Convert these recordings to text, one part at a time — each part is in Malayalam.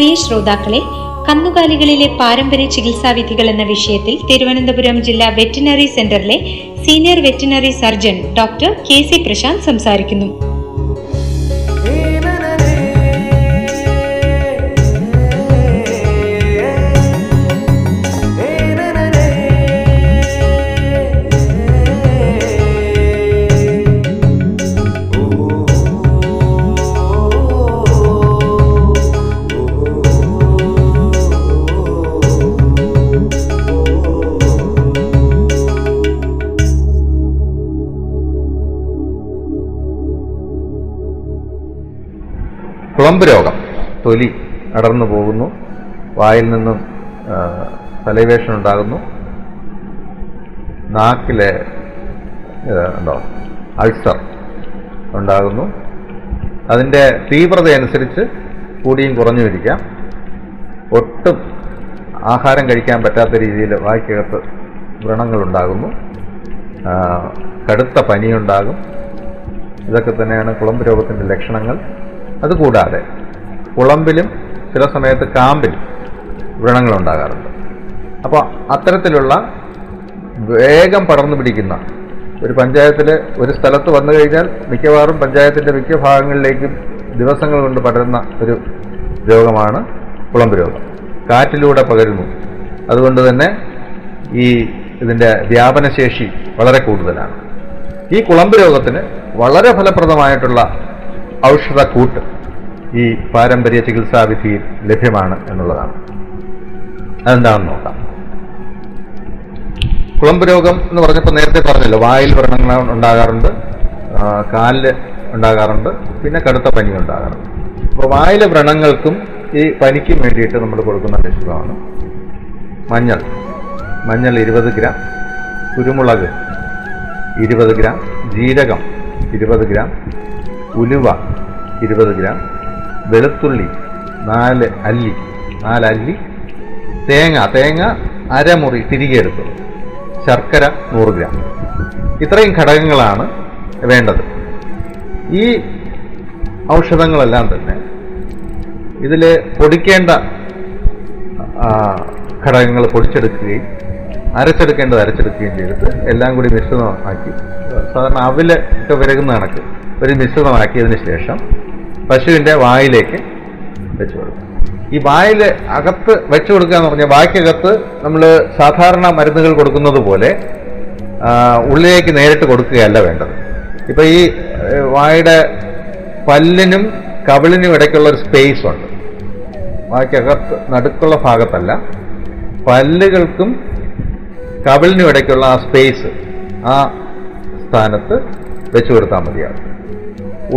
പ്രിയ ശ്രോതാക്കളെ കന്നുകാലികളിലെ പാരമ്പര്യ ചികിത്സാ വിധികൾ എന്ന വിഷയത്തിൽ തിരുവനന്തപുരം ജില്ലാ വെറ്റിനറി സെന്ററിലെ senior veterinary surgeon doctor K C Prashanth സംസാരിക്കുന്നു. കുളമ്പ് രോഗം. തൊലി അടർന്നു പോകുന്നു. വായിൽ നിന്നും സലൈവേഷൻ ഉണ്ടാകുന്നു. നാക്കിലെ എന്തോ അൾസർ ഉണ്ടാകുന്നു. അതിന്റെ തീവ്രതയനുസരിച്ച് കൂടിയും കുറഞ്ഞു ഇരിക്കാം. ഒട്ടും ആഹാരം കഴിക്കാൻ പറ്റാത്ത രീതിയിൽ വായ്ക്കകത്ത് വ്രണങ്ങളുണ്ടാകുന്നു. കടുത്ത പനിയുണ്ടാകും. ഇതൊക്കെ തന്നെയാണ് കുളമ്പ് രോഗത്തിന്റെ ലക്ഷണങ്ങൾ. അതുകൂടാതെ കുളമ്പിലും ചില സമയത്ത് കാമ്പിലും വ്രണങ്ങൾ ഉണ്ടാകാറുണ്ട് അപ്പോൾ അത്തരത്തിലുള്ള വേഗം പടർന്നു പിടിക്കുന്ന ഒരു പഞ്ചായത്തിൽ ഒരു സ്ഥലത്ത് വന്നു കഴിഞ്ഞാൽ മിക്കവാറും പഞ്ചായത്തിന്റെ മിക്ക ഭാഗങ്ങളിലേക്കും ദിവസങ്ങൾ കൊണ്ട് പടരുന്ന ഒരു രോഗമാണ് കുളമ്പ് രോഗം. കാറ്റിലൂടെ പകരുന്നു. അതുകൊണ്ട് തന്നെ ഈ ഇതിന്റെ വ്യാപനശേഷി വളരെ കൂടുതലാണ്. ഈ കുളമ്പ് രോഗത്തിന് വളരെ ഫലപ്രദമായിട്ടുള്ള ഔഷധക്കൂട്ട് ഈ പാരമ്പര്യ ചികിത്സാവിധിയിൽ ലഭ്യമാണ് എന്നുള്ളതാണ്. അതെന്താണെന്ന് നോക്കാം. കുളമ്പ് രോഗം എന്ന് പറഞ്ഞപ്പോൾ നേരത്തെ പറഞ്ഞല്ലോ വായിൽ വ്രണങ്ങൾ ഉണ്ടാകാറുണ്ട് കാലിൽ ഉണ്ടാകാറുണ്ട് പിന്നെ കടുത്ത പനി ഉണ്ടാകാറുണ്ട്. അപ്പോൾ വായിലെ വ്രണങ്ങൾക്കും ഈ പനിക്കും വേണ്ടിയിട്ട് നമ്മൾ കൊടുക്കുന്ന ലക്ഷ്യമാണ് മഞ്ഞൾ മഞ്ഞൾ ഇരുപത് ഗ്രാം കുരുമുളക് ഇരുപത് ഗ്രാം ജീരകം ഇരുപത് ഗ്രാം ഉലുവ ഇരുപത് ഗ്രാം വെളുത്തുള്ളി നാല് അല്ലി നാല് അല്ലി തേങ്ങ തേങ്ങ അരമുറി തിരികെ എടുത്തത് ശർക്കര നൂറ് ഗ്രാം. ഇത്രയും ഘടകങ്ങളാണ് വേണ്ടത്. ഈ ഔഷധങ്ങളെല്ലാം തന്നെ ഇതിൽ പൊടിക്കേണ്ട ഘടകങ്ങൾ പൊടിച്ചെടുക്കുകയും അരച്ചെടുക്കേണ്ടത് അരച്ചെടുക്കുകയും ചെയ്തിട്ട് എല്ലാം കൂടി മിശ്രിതമാക്കി സാധാരണ അവിൽ ഒക്കെ വിരകുന്ന കണക്ക് ഒരു മിശ്രിതമാക്കിയതിന് ശേഷം പശുവിന്റെ വായിലേക്ക് വെച്ചു കൊടുക്കും. ഈ വായിൽ അകത്ത് വെച്ചു കൊടുക്കുക എന്ന് പറഞ്ഞാൽ വായ്ക്കകത്ത് നമ്മൾ സാധാരണ മരുന്നുകൾ കൊടുക്കുന്നത് പോലെ ഉള്ളിലേക്ക് നേരിട്ട് കൊടുക്കുകയല്ല വേണ്ടത്. ഇപ്പൊ ഈ വായുടെ പല്ലിനും കവിളിനും ഇടയ്ക്കുള്ള ഒരു സ്പേസ് ഉണ്ട്. വായ്ക്കകത്ത് നടുക്കുള്ള ഭാഗത്തല്ല പല്ലുകൾക്കും കവിളിനും ഇടയ്ക്കുള്ള ആ സ്പേസ് ആ സ്ഥാനത്ത് വെച്ചു കൊടുത്താൽ മതിയാകും.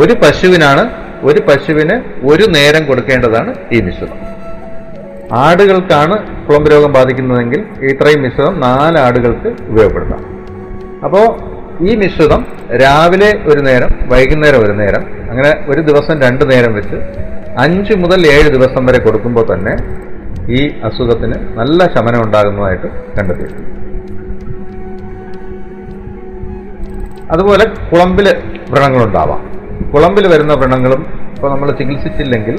ഒരു പശുവിനാണ് ഒരു പശുവിന് ഒരു നേരം കൊടുക്കേണ്ടതാണ് ഈ മിശ്രിതം. ആടുകൾക്കാണ് കുളമ്പ് രോഗം ബാധിക്കുന്നതെങ്കിൽ ഇത്രയും മിശ്രിതം നാല് ആടുകൾക്ക് ഉപയോഗപ്പെടുത്താം. അപ്പോൾ ഈ മിശ്രിതം രാവിലെ ഒരു നേരം വൈകുന്നേരം ഒരു നേരം അങ്ങനെ ഒരു ദിവസം രണ്ട് നേരം വെച്ച് അഞ്ച് മുതൽ ഏഴ് ദിവസം വരെ കൊടുക്കുമ്പോൾ തന്നെ ഈ അസുഖത്തിന് നല്ല ശമനം ഉണ്ടാകുന്നതായിട്ട് കണ്ടെത്തിയിട്ടുണ്ട്. അതുപോലെ കുളമ്പിൽ വ്രണങ്ങളുണ്ടാവാം. കുളമ്പിൽ വരുന്ന വ്രണങ്ങളും ഇപ്പോൾ നമ്മൾ ചികിത്സിച്ചില്ലെങ്കിൽ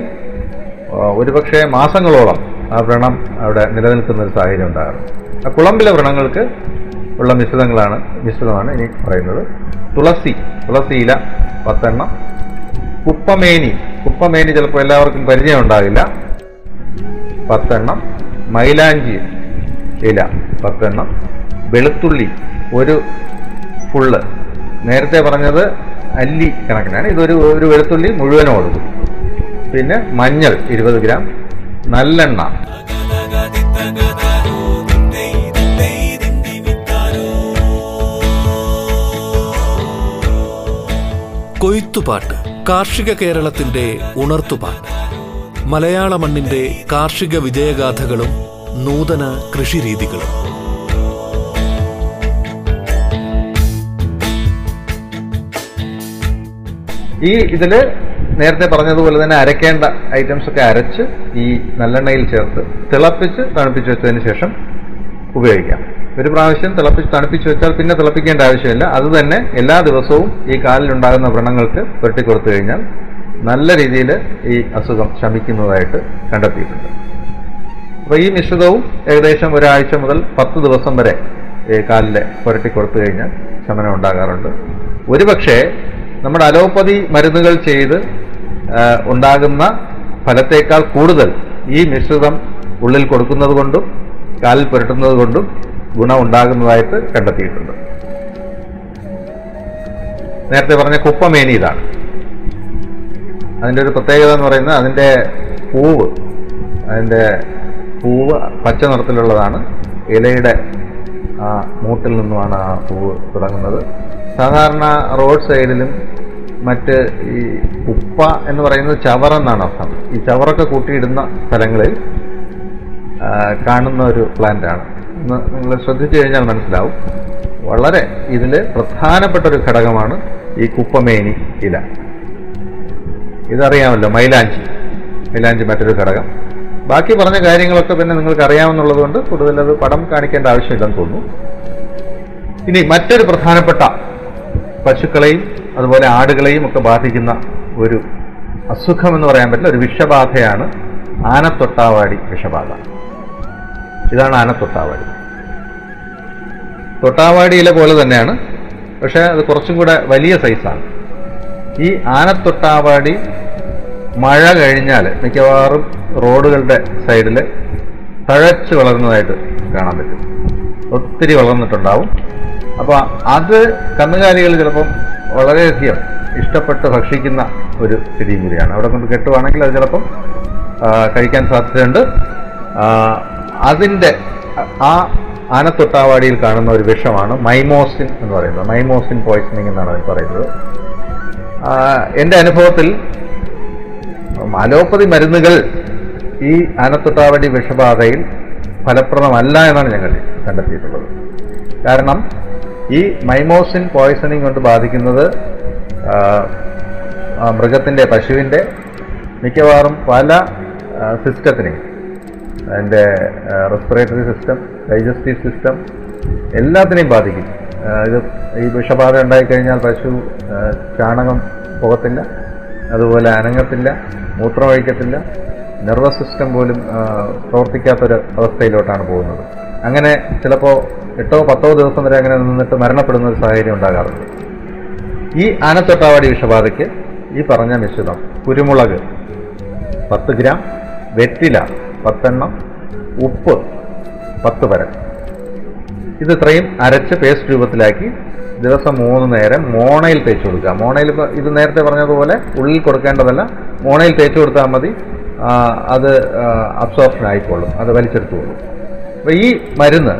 ഒരുപക്ഷെ മാസങ്ങളോളം ആ വ്രണം അവിടെ നിലനിൽക്കുന്ന ഒരു സാഹചര്യം ഉണ്ടാകാറുണ്ട് ആ കുളമ്പിലെ വ്രണങ്ങൾക്ക് ഉള്ള മിശ്രിതങ്ങളാണ് മിശ്രിതമാണ് ഇനി പറയുന്നത്. തുളസി തുളസി ഇല പത്തെണ്ണം. കുപ്പമേനി കുപ്പമേനി ചിലപ്പോൾ എല്ലാവർക്കും പരിചയം ഉണ്ടാകില്ല. പത്തെണ്ണം. മൈലാഞ്ചി ഇല പത്തെണ്ണം. വെളുത്തുള്ളി ഒരു ഫുള്ള്. നേരത്തെ പറഞ്ഞത് അല്ലി കണക്കിനാണ്. ഇതൊരു ഒരു വെളുത്തുള്ളി മുഴുവനും കൊടുക്കും പിന്നെ മഞ്ഞൾ ഇരുപത് ഗ്രാം. നല്ലെണ്ണ. കൊയ്ത്തുപാട്ട് കാർഷിക കേരളത്തിന്റെ ഉണർത്തുപാട്ട്. മലയാള മണ്ണിന്റെ കാർഷിക വിജയഗാഥകളും നൂതന കൃഷിരീതികളും. ഈ ഇതിൽ നേരത്തെ പറഞ്ഞതുപോലെ തന്നെ അരക്കേണ്ട ഐറ്റംസ് ഒക്കെ അരച്ച് ഈ നല്ലെണ്ണയിൽ ചേർത്ത് തിളപ്പിച്ച് തണുപ്പിച്ച് വെച്ചതിന് ശേഷം ഉപയോഗിക്കാം. ഒരു പ്രാവശ്യം തിളപ്പിച്ച് തണുപ്പിച്ച് വെച്ചാൽ പിന്നെ തിളപ്പിക്കേണ്ട ആവശ്യമില്ല. അത് തന്നെ എല്ലാ ദിവസവും ഈ കാലിലുണ്ടാകുന്ന വ്രണങ്ങൾക്ക് പുരട്ടി കൊടുത്തു കഴിഞ്ഞാൽ നല്ല രീതിയിൽ ഈ അസുഖം ശമിക്കുന്നതായിട്ട് കണ്ടെത്തിയിട്ടുണ്ട്. അപ്പോൾ ഈ മിശ്രിതവും ഏകദേശം ഒരാഴ്ച മുതൽ പത്ത് ദിവസം വരെ ഈ കാലിലെ പുരട്ടി കൊടുത്തു കഴിഞ്ഞാൽ ശമനം ഉണ്ടാകാറുണ്ട്. ഒരുപക്ഷെ നമ്മുടെ അലോപ്പതി മരുന്നുകൾ ചെയ്ത് ഉണ്ടാകുന്ന ഫലത്തേക്കാൾ കൂടുതൽ ഈ മിശ്രിതം ഉള്ളിൽ കൊടുക്കുന്നത് കൊണ്ടും കാലിൽ പുരട്ടുന്നത് കൊണ്ടും ഗുണം ഉണ്ടാകുന്നതായിട്ട് കണ്ടെത്തിയിട്ടുണ്ട്. നേരത്തെ പറഞ്ഞ കുപ്പമേനി ഇതാണ്. അതിന്റെ ഒരു പ്രത്യേകത എന്ന് പറയുന്നത് അതിന്റെ പൂവ് അതിന്റെ പൂവ് പച്ച നിറത്തിലുള്ളതാണ്. ഇലയുടെ ആ മൂട്ടിൽ നിന്നുമാണ് ആ പൂവ് തുടങ്ങുന്നത്. സാധാരണ റോഡ് സൈഡിലും മറ്റ് ഈ ഉപ്പ എന്ന് പറയുന്നത് ചവറ എന്നാണ് അർത്ഥം. ഈ ചവറൊക്കെ കൂട്ടിയിടുന്ന സ്ഥലങ്ങളിൽ കാണുന്ന ഒരു പ്ലാന്റ് ആണ്. നിങ്ങൾ ശ്രദ്ധിച്ചു കഴിഞ്ഞാൽ മനസ്സിലാവും. വളരെ ഇതിൽ പ്രധാനപ്പെട്ട ഒരു ഘടകമാണ് ഈ കുപ്പമേനി ഇല. ഇതറിയാമല്ലോ മൈലാഞ്ചി. മൈലാഞ്ചി മറ്റൊരു ഘടകം. ബാക്കി പറഞ്ഞ കാര്യങ്ങളൊക്കെ പിന്നെ നിങ്ങൾക്ക് അറിയാമെന്നുള്ളത് കൊണ്ട് കൂടുതലത് പടം കാണിക്കേണ്ട ആവശ്യമില്ലെന്ന് തോന്നുന്നു. ഇനി മറ്റൊരു പ്രധാനപ്പെട്ട പശുക്കളെയും അതുപോലെ ആടുകളെയും ഒക്കെ ബാധിക്കുന്ന ഒരു അസുഖം എന്ന് പറയാൻ പറ്റില്ല ഒരു വിഷബാധയാണ് ആനത്തൊട്ടാവാടി വിഷബാധ. ഇതാണ് ആനത്തൊട്ടാവാടി. തൊട്ടാവാടി ഇല പോലെ തന്നെയാണ് പക്ഷേ അത് കുറച്ചും കൂടെ വലിയ സൈസാണ്. ഈ ആനത്തൊട്ടാവാടി മഴ കഴിഞ്ഞാൽ മിക്കവാറും റോഡുകളുടെ സൈഡിൽ തഴച്ച് വളർന്നതായിട്ട് കാണാൻ പറ്റും. ഒത്തിരി വളർന്നിട്ടുണ്ടാവും. അപ്പോൾ അത് കന്നുകാലികൾ ചിലപ്പം വളരെയധികം ഇഷ്ടപ്പെട്ട് ഭക്ഷിക്കുന്ന ഒരു ചെടിയും കൂടിയാണ്. അവിടെ കൊണ്ട് കെട്ടുവാണെങ്കിൽ അത് ചിലപ്പം കഴിക്കാൻ സാധ്യതയുണ്ട്. അതിന്റെ ആ ആനത്തൊട്ടാവാടിയിൽ കാണുന്ന ഒരു വിഷമാണ് മൈമോസിൻ എന്ന് പറയുന്നത്. മൈമോസിൻ പോയ്സണിങ് എന്നാണ് അതിൽ പറയുന്നത്. എന്റെ അനുഭവത്തിൽ അലോപ്പതി മരുന്നുകൾ ഈ ആനത്തൊട്ടാവടി വിഷബാധയിൽ ഫലപ്രദമല്ല എന്നാണ് ഞങ്ങൾ കണ്ടെത്തിയിട്ടുള്ളത്. കാരണം ഈ മൈമോസിൻ പോയ്സണിങ് കൊണ്ട് ബാധിക്കുന്നത് മൃഗത്തിന്റെ പശുവിന്റെ മിക്കവാറും പല സിസ്റ്റത്തിനെയും അതിന്റെ റെസ്പിറേറ്ററി സിസ്റ്റം ഡൈജസ്റ്റീവ് സിസ്റ്റം എല്ലാത്തിനെയും ബാധിക്കും. ഇത് ഈ വിഷബാധ ഉണ്ടായിക്കഴിഞ്ഞാൽ പശു ചാണകം പോകത്തില്ല അതുപോലെ അനങ്ങത്തില്ല മൂത്രമൊഴിക്കത്തില്ല നെർവസ് സിസ്റ്റം പോലും പ്രവർത്തിക്കാത്തൊരു അവസ്ഥയിലോട്ടാണ് പോകുന്നത്. അങ്ങനെ ചിലപ്പോൾ എട്ടോ പത്തോ ദിവസം വരെ അങ്ങനെ നിന്നിട്ട് മരണപ്പെടുന്ന ഒരു സാഹചര്യം ഉണ്ടാകാറുണ്ട്. ഈ ആനത്തൊട്ടാവാടി വിഷബാധയ്ക്ക് ഈ പറഞ്ഞ മിശ്രിതം കുരുമുളക് പത്ത് ഗ്രാം വെറ്റില പത്തെണ്ണം ഉപ്പ് പത്ത് പര. ഇത് ഇത്രയും അരച്ച് പേസ്റ്റ് രൂപത്തിലാക്കി ദിവസം മൂന്ന് നേരം മോണയിൽ തേച്ച് കൊടുക്കുക. മോണയിൽ ഇത് നേരത്തെ പറഞ്ഞതുപോലെ ഉള്ളിൽ കൊടുക്കേണ്ടതല്ല മോണയിൽ തേച്ച് കൊടുത്താൽ മതി അത് അബ്സോർപ്ഷൻ ആയിക്കോളും അത് വലിച്ചെടുത്തുകൊള്ളും. അപ്പോൾ ഈ മരുന്ന്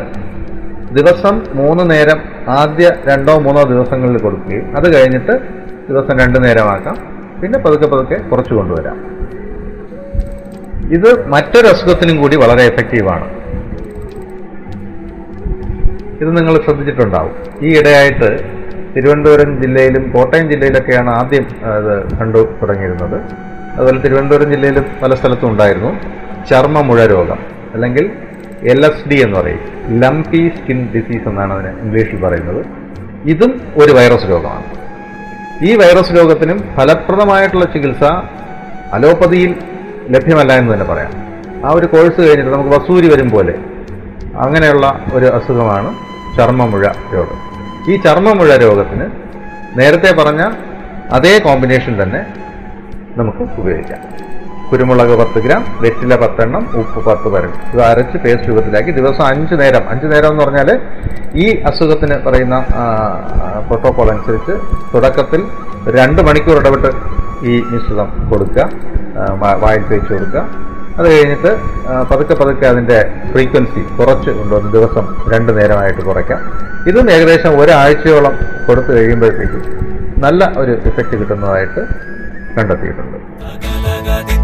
ദിവസം മൂന്ന് നേരം ആദ്യ രണ്ടോ മൂന്നോ ദിവസങ്ങളിൽ കൊടുക്കുകയും അത് കഴിഞ്ഞിട്ട് ദിവസം രണ്ട് നേരമാക്കാം. പിന്നെ പതുക്കെ പതുക്കെ കുറച്ച് കൊണ്ടുവരാം. ഇത് മറ്റൊരു അസുഖത്തിനും കൂടി വളരെ എഫക്റ്റീവാണ് ഇത് നിങ്ങൾ ശ്രദ്ധിച്ചിട്ടുണ്ടാവും. ഈ ഇടയായിട്ട് തിരുവനന്തപുരം ജില്ലയിലും കോട്ടയം ജില്ലയിലൊക്കെയാണ് ആദ്യം അത് കണ്ടു തുടങ്ങിയിരുന്നത്. അതുപോലെ തിരുവനന്തപുരം ജില്ലയിലും പല സ്ഥലത്തും ഉണ്ടായിരുന്നു. ചർമ്മമുഴ രോഗം അല്ലെങ്കിൽ എൽ എസ് ഡി എന്ന് പറയും. ലംപി സ്കിൻ ഡിസീസ് എന്നാണ് അതിന് ഇംഗ്ലീഷിൽ പറയുന്നത്. ഇതും ഒരു വൈറസ് രോഗമാണ്. ഈ വൈറസ് രോഗത്തിനും ഫലപ്രദമായിട്ടുള്ള ചികിത്സ അലോപ്പതിയിൽ ലഭ്യമല്ല എന്ന് തന്നെ പറയാം. ആ ഒരു കോഴ്സ് കഴിഞ്ഞിട്ട് നമുക്ക് വസൂരി വരും പോലെ അങ്ങനെയുള്ള ഒരു അസുഖമാണ് ചർമ്മമുഴ രോഗം. ഈ ചർമ്മമുഴ രോഗത്തിന് നേരത്തെ പറഞ്ഞ അതേ കോമ്പിനേഷൻ തന്നെ നമുക്ക് ഉപയോഗിക്കാം. കുരുമുളക് പത്ത് ഗ്രാം വെറ്റില പത്തെണ്ണം ഉപ്പ് പത്ത് പരം. ഇത് അരച്ച് പേസ്റ്റ് രൂപത്തിലാക്കി ദിവസം അഞ്ച് നേരം. അഞ്ച് നേരം എന്ന് പറഞ്ഞാൽ ഈ അസുഖത്തിന് പറയുന്ന പ്രോട്ടോകോൾ അനുസരിച്ച് തുടക്കത്തിൽ രണ്ട് മണിക്കൂർ ഇടപെട്ട് ഈ മിശ്രിതം കൊടുക്കുക വായിൽ തേച്ച് കൊടുക്കുക. അത് കഴിഞ്ഞിട്ട് പതുക്കെ പതുക്കെ അതിന്റെ ഫ്രീക്വൻസി കുറച്ച് കൊണ്ടുവന്ന് ദിവസം രണ്ട് നേരമായിട്ട് കുറയ്ക്കാം. ഇതും ഏകദേശം ഒരാഴ്ചയോളം കൊടുത്തു കഴിയുമ്പോഴത്തേക്കും നല്ല ഒരു ഇഫക്റ്റ് കിട്ടുന്നതായിട്ട് കണ്ടെത്തിയിട്ടുണ്ട്.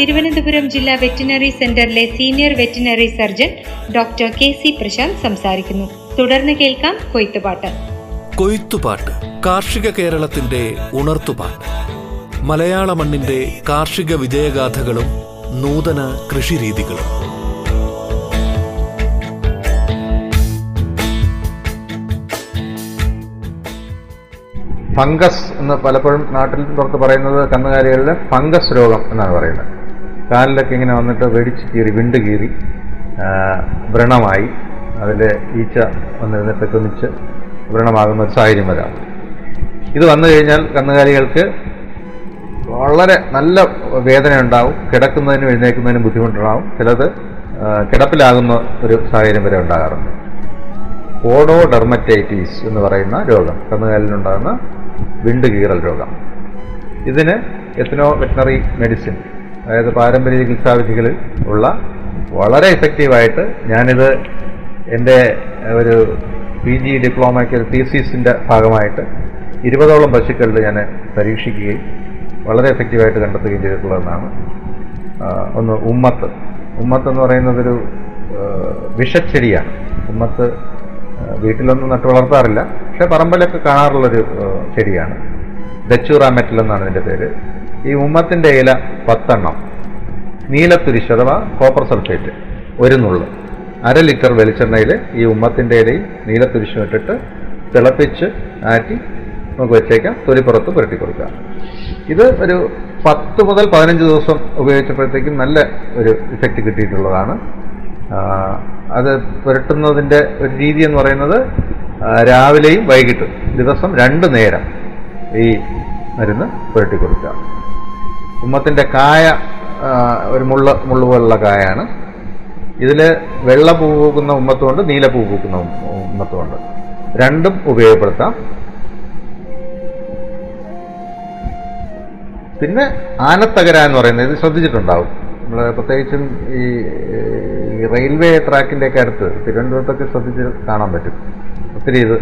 തിരുവനന്തപുരം ജില്ലാ വെറ്റിനറി സെന്ററിലെ senior veterinary surgeon doctor K C Prashanth സംസാരിക്കുന്നു. തുടർന്ന് കേൾക്കാം കൊയ്ത്തുപാട്ട്. കൊയ്ത്തുപാട്ട് കാർഷിക കേരളത്തിന്റെ ഉണർത്തുപാട്ട്. മലയാള മണ്ണിന്റെ കാർഷിക വിജയഗാഥകളും നൂതന കൃഷിരീതികളും. ഫംഗസ് എന്ന് പലപ്പോഴും നാട്ടിൽ പുറത്ത് പറയുന്നത് കന്നുകാലികളിലെ ഫംഗസ് രോഗം എന്നാണ് പറയുന്നത്. കാലിലൊക്കെ ഇങ്ങനെ വന്നിട്ട് വെടിച്ച് കീറി വിണ്ട് കീറി വ്രണമായി. അതിൽ ഈച്ച വന്നിരുന്നിട്ട് കൊന്നിച്ച് വ്രണമാകുന്ന ഒരു സാഹചര്യം വരാം. ഇത് വന്നു കഴിഞ്ഞാൽ കന്നുകാലികൾക്ക് വളരെ നല്ല വേദന ഉണ്ടാവും കിടക്കുന്നതിനും എഴുന്നേൽക്കുന്നതിനും ബുദ്ധിമുട്ടുണ്ടാവും. ചിലത് കിടപ്പിലാകുന്ന ഒരു സാഹചര്യം വരെ ഉണ്ടാകാറുണ്ട്. ഓഡോ ഡെർമറ്റൈറ്റീസ് എന്ന് പറയുന്ന രോഗം കന്നുകാലിനുണ്ടാകുന്ന വിണ്ട് കീറൽ രോഗം. ഇതിന് എത്തനോ വെറ്റിനറി മെഡിസിൻ അതായത് പാരമ്പര്യ ചികിത്സാവിധികളിൽ ഉള്ള വളരെ ഇഫക്റ്റീവായിട്ട് ഞാനിത് എന്റെ ഒരു പി ജി ഡിപ്ലോമയ്ക്ക് ഒരു തീസീസിന്റെ ഭാഗമായിട്ട് ഇരുപതോളം പശുക്കളിൽ ഞാൻ പരീക്ഷിക്കുകയും വളരെ എഫക്റ്റീവായിട്ട് കണ്ടെത്തുകയും ചെയ്തിട്ടുള്ളതെന്നാണ് ഒന്ന് ഉമ്മത്ത്. ഉമ്മത്ത് എന്ന് പറയുന്നതൊരു വിഷച്ചെടിയാണ്. ഉമ്മത്ത് വീട്ടിലൊന്നും നട്ടു വളർത്താറില്ല. പക്ഷേ പറമ്പിലൊക്കെ കാണാറുള്ളൊരു ചെടിയാണ്. ദച്ചൂറാമെറ്റൽ എന്നാണ് ഇതിന്റെ പേര്. ഈ ഉമ്മത്തിന്റെ ഇല പത്തെണ്ണം. നീലത്തുരിശ് അഥവാ കോപ്പർ സൾഫേറ്റ് ഒരു നുള്ളു. അര ലിറ്റർ വെളിച്ചെണ്ണയിൽ ഈ ഉമ്മത്തിന്റെ ഇലയും നീലത്തുരിശും ഇട്ടിട്ട് തിളപ്പിച്ച് ആറ്റി നമുക്ക് വെച്ചേക്കാം. തൊലിപ്പുറത്ത് പുരട്ടി കൊടുക്കുക. ഇത് ഒരു പത്ത് മുതൽ പതിനഞ്ച് ദിവസം ഉപയോഗിച്ചപ്പോഴത്തേക്കും നല്ല ഒരു ഇഫക്റ്റ് കിട്ടിയിട്ടുള്ളതാണ്. അത് പുരട്ടുന്നതിന്റെ ഒരു രീതി എന്ന് പറയുന്നത് രാവിലെയും വൈകിട്ടും ദിവസം രണ്ട് നേരം ഈ മരുന്ന് പുരട്ടി കൊടുക്കുക. ഉമ്മത്തിന്റെ കായ ഒരു മുള്ള മുള്ളു പോലുള്ള കായാണ്. ഇതിൽ വെള്ള പൂ പൂക്കുന്ന ഉമ്മത്തുമുണ്ട് നീല പൂ പൂക്കുന്ന ഉമ്മത്തുമുണ്ട്. രണ്ടും ഉപയോഗപ്പെടുത്താം. പിന്നെ ആനത്തകര എന്ന് പറയുന്നത് ഇത് ശ്രദ്ധിച്ചിട്ടുണ്ടാവും. നമ്മൾ പ്രത്യേകിച്ചും ഈ റെയിൽവേ ട്രാക്കിന്റെ ഒക്കെ അടുത്ത് തിരുവനന്തപുരത്തൊക്കെ ശ്രദ്ധിച്ച് കാണാൻ പറ്റും. ഒത്തിരി ഇത്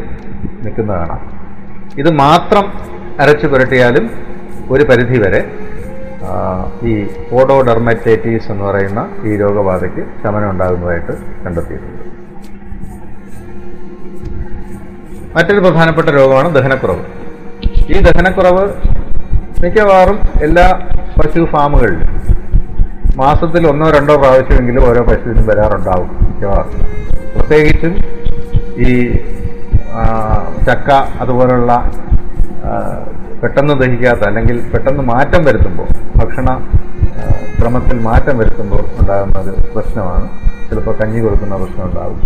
നിൽക്കുന്നത് കാണാം. ഇത് മാത്രം അരച്ച് പുരട്ടിയാലും ഒരു പരിധി വരെ ഈ ഓഡോഡെർമറ്റൈറ്റീസ് എന്ന് പറയുന്ന ഈ രോഗബാധയ്ക്ക് ശമനം ഉണ്ടാകുന്നതായിട്ട് കണ്ടെത്തിയിട്ടുണ്ട്. മറ്റൊരു പ്രധാനപ്പെട്ട രോഗമാണ് ദഹനക്കുറവ്. ഈ ദഹനക്കുറവ് മിക്കവാറും എല്ലാ പശു ഫാമുകളിലും മാസത്തിൽ ഒന്നോ രണ്ടോ പ്രാവശ്യമെങ്കിലും ഓരോ പശുവിനും വരാറുണ്ടാവും മിക്കവാറും. പ്രത്യേകിച്ചും ഈ ചക്ക അതുപോലുള്ള പെട്ടെന്ന് ദഹിക്കാത്ത അല്ലെങ്കിൽ പെട്ടെന്ന് മാറ്റം വരുത്തുമ്പോൾ ഭക്ഷണ ക്രമത്തിൽ മാറ്റം വരുത്തുമ്പോൾ ഉണ്ടാകുന്ന ഒരു പ്രശ്നമാണ്. ചിലപ്പോൾ കഞ്ഞി കൊടുക്കുന്ന പ്രശ്നം ഉണ്ടാകും.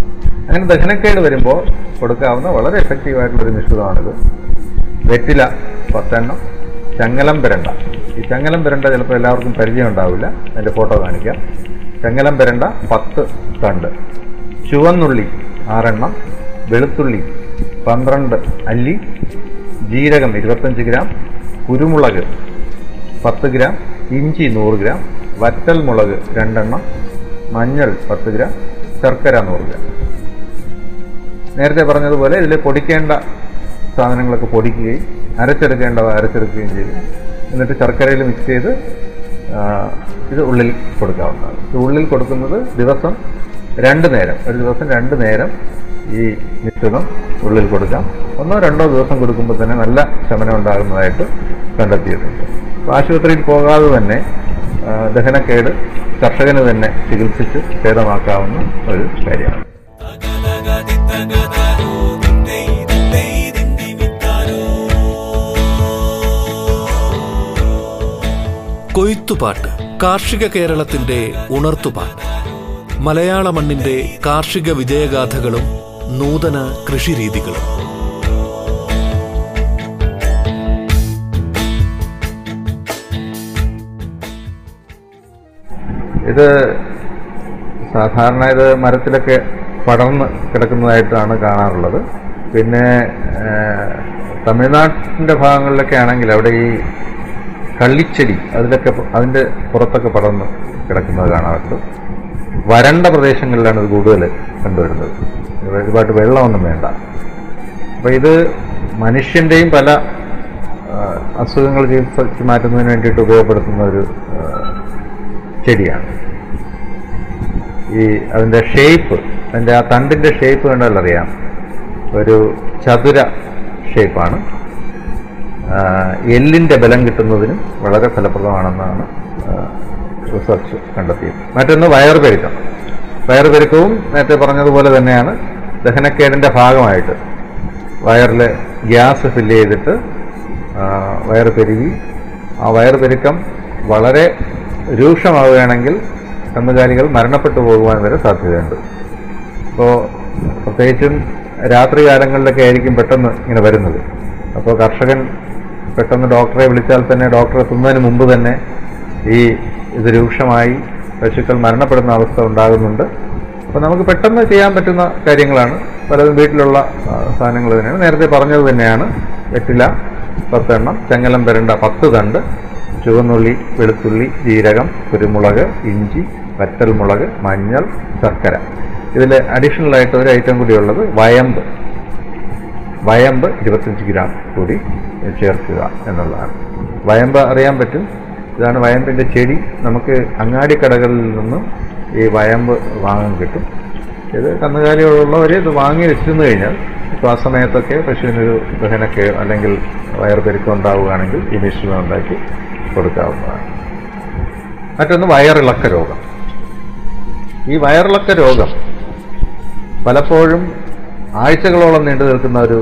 അങ്ങനെ ദഹനക്കേട് വരുമ്പോൾ കൊടുക്കാവുന്ന വളരെ എഫക്റ്റീവായിട്ടുള്ളൊരു മിശ്രിതമാണിത്. വെറ്റില പത്തെണ്ണം. ചങ്ങലം പെരണ്ട. ഈ ചങ്ങലം പെരണ്ട ചിലപ്പോൾ എല്ലാവർക്കും പരിചയം ഉണ്ടാവില്ല. അതിന്റെ ഫോട്ടോ കാണിക്കാം. ചങ്ങലം പെരണ്ട പത്ത് തണ്ട്. ചുവന്നുള്ളി ആറെണ്ണം. വെളുത്തുള്ളി പന്ത്രണ്ട് അല്ലി. ജീരകം ഇരുപത്തഞ്ച് ഗ്രാം കുരുമുളക് പത്ത് ഗ്രാം ഇഞ്ചി നൂറ് ഗ്രാം വറ്റൽ മുളക് രണ്ടെണ്ണം മഞ്ഞൾ പത്ത് ഗ്രാം ശർക്കര നൂറ് ഗ്രാം. നേരത്തെ പറഞ്ഞതുപോലെ ഇതിൽ പൊടിക്കേണ്ട സാധനങ്ങളൊക്കെ പൊടിക്കുകയും അരച്ചെടുക്കേണ്ടവ അരച്ചെടുക്കുകയും ചെയ്തു. എന്നിട്ട് ശർക്കരയിൽ മിക്സ് ചെയ്ത് ഇത് ഉള്ളിൽ കൊടുക്കാവുന്നതാണ്. ഉള്ളിൽ കൊടുക്കുന്നത് ദിവസം രണ്ട് നേരം ഒരു ദിവസം രണ്ട് നേരം ഈ മിശ്രിതം ഉള്ളിൽ കൊടുക്കാം. ഒന്നോ രണ്ടോ ദിവസം കൊടുക്കുമ്പോൾ തന്നെ നല്ല ശമനം ഉണ്ടാകുന്നതായിട്ട് കണ്ടെത്തിയിട്ടുണ്ട്. ആശുപത്രിയിൽ പോകാതെ തന്നെ ദഹനക്കേട് കർഷകന് തന്നെ ചികിത്സിച്ച് ഭേദമാക്കാവുന്ന ഒരു കാര്യമാണ്. കൊയ്ത്തുപാട്ട് കാർഷിക കേരളത്തിന്റെ ഉണർത്തുപാട്ട്. മലയാള മണ്ണിന്റെ കാർഷിക വിജയഗാഥകളും നൂതന കൃഷിരീതികളും ഇത് സാധാരണ ഇത് മരത്തിലൊക്കെ പടർന്ന് കിടക്കുന്നതായിട്ടാണ് കാണാറുള്ളത്. പിന്നെ തമിഴ്നാട്ടിന്റെ ഭാഗങ്ങളിലൊക്കെ ആണെങ്കിൽ അവിടെ ഈ കള്ളിച്ചെടി അതിലൊക്കെ അതിന്റെ പുറത്തൊക്കെ പടർന്ന് കിടക്കുന്നത് കാണാറുണ്ട്. വരണ്ട പ്രദേശങ്ങളിലാണ് ഇത് കൂടുതൽ കണ്ടുവരുന്നത്. ഒരുപാട് വെള്ളമൊന്നും വേണ്ട. അപ്പോൾ ഇത് മനുഷ്യന്റെയും പല അസുഖങ്ങൾ ചികിത്സിച്ച് മാറ്റുന്നതിന് വേണ്ടിയിട്ട് ഉപയോഗപ്പെടുത്തുന്ന ഒരു ചെടിയാണ്. ഈ അതിന്റെ ഷേപ്പ് അതിന്റെ ആ തണ്ടിന്റെ ഷേപ്പ് കണ്ടാൽ അറിയാം. ഒരു ചതുര ഷേപ്പാണ്. എല്ലിന്റെ ബലം കിട്ടുന്നതിനും വളരെ ഫലപ്രദമാണെന്നാണ് റിസർച്ച് കണ്ടെത്തിയത്. മറ്റൊന്ന് വയറുപെരുക്കം. വയറുപെരുക്കവും നേരത്തെ പറഞ്ഞതുപോലെ തന്നെയാണ് ദഹനക്കേടിന്റെ ഭാഗമായിട്ട് വയറിൽ ഗ്യാസ് ഫില്ല് ചെയ്തിട്ട് വയറ് പെരുകി ആ വയറ് പെരുക്കം വളരെ രൂക്ഷമാവുകയാണെങ്കിൽ കന്നുകാലികൾ മരണപ്പെട്ടു പോകുവാൻ വരെ സാധ്യതയുണ്ട്. അപ്പോൾ പ്രത്യേകിച്ചും രാത്രി കാലങ്ങളിലൊക്കെ ആയിരിക്കും പെട്ടെന്ന് ഇങ്ങനെ വരുന്നത്. അപ്പോൾ കർഷകൻ പെട്ടെന്ന് ഡോക്ടറെ വിളിച്ചാൽ തന്നെ ഡോക്ടർ എത്തുന്നതിന് മുമ്പ് തന്നെ ഈ ഇത് രൂക്ഷമായി പശുക്കൾ മരണപ്പെടുന്ന അവസ്ഥ ഉണ്ടാകുന്നുണ്ട്. അപ്പോൾ നമുക്ക് പെട്ടെന്ന് ചെയ്യാൻ പറ്റുന്ന കാര്യങ്ങളാണ്. പലതും വീട്ടിലുള്ള സാധനങ്ങൾ തന്നെയാണ്. നേരത്തെ പറഞ്ഞത് തന്നെയാണ്. വെറ്റില പത്തെണ്ണം ചെങ്ങലം പെരണ്ട പത്ത് തണ്ട് ചുവന്നുള്ളി വെളുത്തുള്ളി ജീരകം കുരുമുളക് ഇഞ്ചി വറ്റൽമുളക് മഞ്ഞൾ ശർക്കര. ഇതിൽ അഡീഷണൽ ആയിട്ട് ഒരു ഐറ്റം കൂടി ഉള്ളത് വയമ്പ്. വയമ്പ് ഇരുപത്തഞ്ച് ഗ്രാം കൂടി ചേർക്കുക എന്നുള്ളതാണ്. വയമ്പ് അറിയാൻ പറ്റും. ഇതാണ് വയമ്പിന്റെ ചെടി. നമുക്ക് അങ്ങാടിക്കടകളിൽ നിന്നും ഈ വയമ്പ് വാങ്ങാൻ കിട്ടും. ഇത് കന്നുകാലികളുള്ളവർ ഇത് വാങ്ങി വെച്ചിരുന്നു കഴിഞ്ഞാൽ ഇപ്പോൾ ആ സമയത്തൊക്കെ പശുവിനൊരു ദഹനക്കെ അല്ലെങ്കിൽ വയറുപെരുക്കം ഉണ്ടാവുകയാണെങ്കിൽ ഈ മിശ്രിതം ഉണ്ടാക്കി കൊടുക്കാവുന്നതാണ്. മറ്റൊന്ന് വയറിളക്ക രോഗം. ഈ വയറിളക്ക രോഗം പലപ്പോഴും ആഴ്ചകളോളം നീണ്ടു നിൽക്കുന്ന ഒരു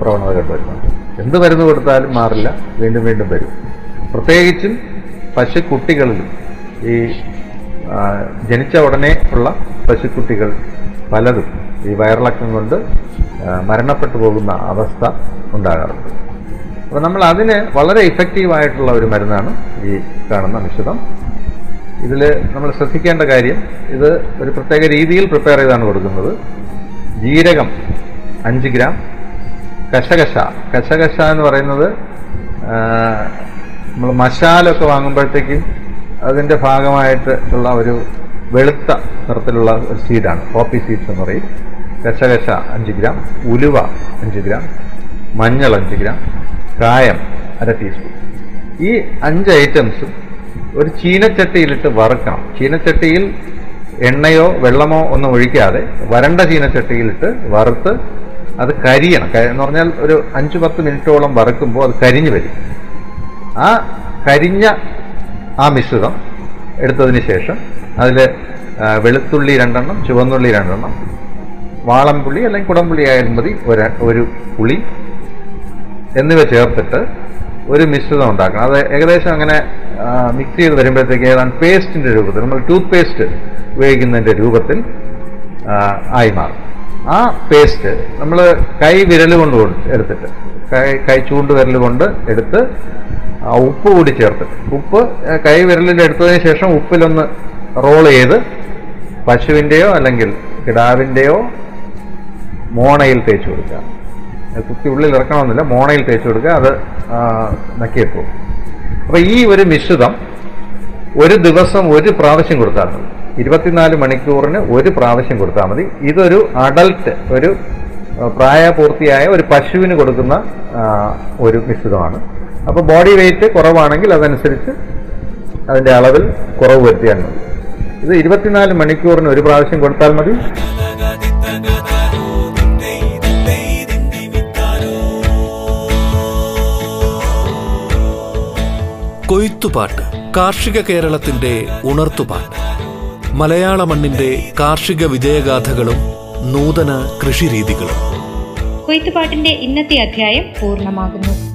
പ്രവണത കണ്ടുവരുന്നുണ്ട്. എന്ത് മരുന്ന് കൊടുത്താലും മാറില്ല വീണ്ടും വീണ്ടും വരും. പ്രത്യേകിച്ചും പശുക്കുട്ടികളിലും ഈ ജനിച്ച ഉടനെ ഉള്ള പശുക്കുട്ടികൾ പലതും ഈ വയറിളക്കം കൊണ്ട് മരണപ്പെട്ടു പോകുന്ന അവസ്ഥ ഉണ്ടാകാറുണ്ട്. അപ്പോൾ നമ്മൾ അതിന് വളരെ ഇഫക്റ്റീവായിട്ടുള്ള ഒരു മരുന്നാണ് ഈ കാണുന്ന മിശ്രിതം. ഇതിൽ നമ്മൾ ശ്രദ്ധിക്കേണ്ട കാര്യം ഇത് ഒരു പ്രത്യേക രീതിയിൽ പ്രിപ്പയർ ചെയ്താണ് കൊടുക്കുന്നത്. ജീരകം അഞ്ച് ഗ്രാം കശകശ കശകശ എന്ന് പറയുന്നത് നമ്മൾ മശാലൊക്കെ വാങ്ങുമ്പോഴത്തേക്കും അതിന്റെ ഭാഗമായിട്ട് ഉള്ള ഒരു വെളുത്ത നിറത്തിലുള്ള സീഡാണ് പോപ്പി സീഡ്സ് എന്ന് പറയും. കശകശ അഞ്ച് ഗ്രാം ഉലുവ അഞ്ച് ഗ്രാം മഞ്ഞൾ അഞ്ച് ഗ്രാം കായം അര ടീസ്പൂൺ ഈ അഞ്ച് ഐറ്റംസും ഒരു ചീനച്ചട്ടിയിലിട്ട് വറുക്കണം. ചീനച്ചട്ടിയിൽ എണ്ണയോ വെള്ളമോ ഒന്നും ഒഴിക്കാതെ വരണ്ട ചീനച്ചട്ടിയിലിട്ട് വറുത്ത് അത് കരിയണം. എന്ന് പറഞ്ഞാൽ ഒരു അഞ്ച് പത്ത് മിനിറ്റോളം വറുക്കുമ്പോൾ അത് കരിഞ്ഞു വരും. ആ കരിഞ്ഞ ആ മിശ്രിതം എടുത്തതിന് ശേഷം അതിൽ വെളുത്തുള്ളി രണ്ടെണ്ണം ചുവന്നുള്ളി രണ്ടെണ്ണം വാളംപുള്ളി അല്ലെങ്കിൽ കുടംപുള്ളി ആയാലും മതി ഒരു പുളി എന്നിവ ചേർത്തിട്ട് ഒരു മിശ്രിതം ഉണ്ടാക്കണം. അത് ഏകദേശം അങ്ങനെ മിക്സ് ചെയ്ത് വരുമ്പോഴത്തേക്ക് ഏതാണ്ട് പേസ്റ്റിന്റെ രൂപത്തിൽ നമ്മൾ ടൂത്ത് പേസ്റ്റ് ഉപയോഗിക്കുന്നതിന്റെ രൂപത്തിൽ ആയി മാറും. ആ പേസ്റ്റ് നമ്മൾ കൈ വിരൽ കൊണ്ട് എടുത്തിട്ട് കൈ കൈ ചൂണ്ട് കൊണ്ട് എടുത്ത് ആ ഉപ്പ് കൂടി ചേർത്ത്. ഉപ്പ് കൈ വിരലിലെടുത്തതിന് ശേഷം ഉപ്പിലൊന്ന് റോൾ ചെയ്ത് പശുവിന്റെയോ അല്ലെങ്കിൽ കിടാവിന്റെയോ മോണയിൽ തേച്ച് കൊടുക്കുക. കുത്തി ഉള്ളിൽ ഇറക്കണമെന്നില്ല മോണയിൽ തേച്ച് കൊടുക്കുക അത് നക്കിയിട്ടു അപ്പോൾ ഈ ഒരു മിശ്രിതം ഒരു ദിവസം ഒരു പ്രാവശ്യം കൊടുത്താൽ മതി. ഇരുപത്തിനാല് മണിക്കൂറിന് ഒരു പ്രാവശ്യം കൊടുത്താൽ മതി. ഇതൊരു അഡൽട്ട് ഒരു പ്രായപൂർത്തിയായ ഒരു പശുവിന് കൊടുക്കുന്ന ഒരു മിശ്രിതമാണ്. അപ്പോൾ ബോഡി വെയിറ്റ് കുറവാണെങ്കിൽ അതനുസരിച്ച് അതിന്റെ അളവിൽ കുറവ് വരുത്തിയാൽ മതി. ഇത് ഇരുപത്തിനാല് മണിക്കൂറിന് ഒരു പ്രാവശ്യം കൊടുത്താൽ മതി. കൊയ്ത്തുപാട്ട് കാർഷിക കേരളത്തിന്റെ ഉണർത്തുപാട്ട്. മലയാള മണ്ണിന്റെ കാർഷിക വിജയഗാഥകളും നൂതന കൃഷിരീതികളും. കൊയ്ത്തുപാട്ടിന്റെ ഇന്നത്തെ അധ്യായം പൂർണമാകുന്നു.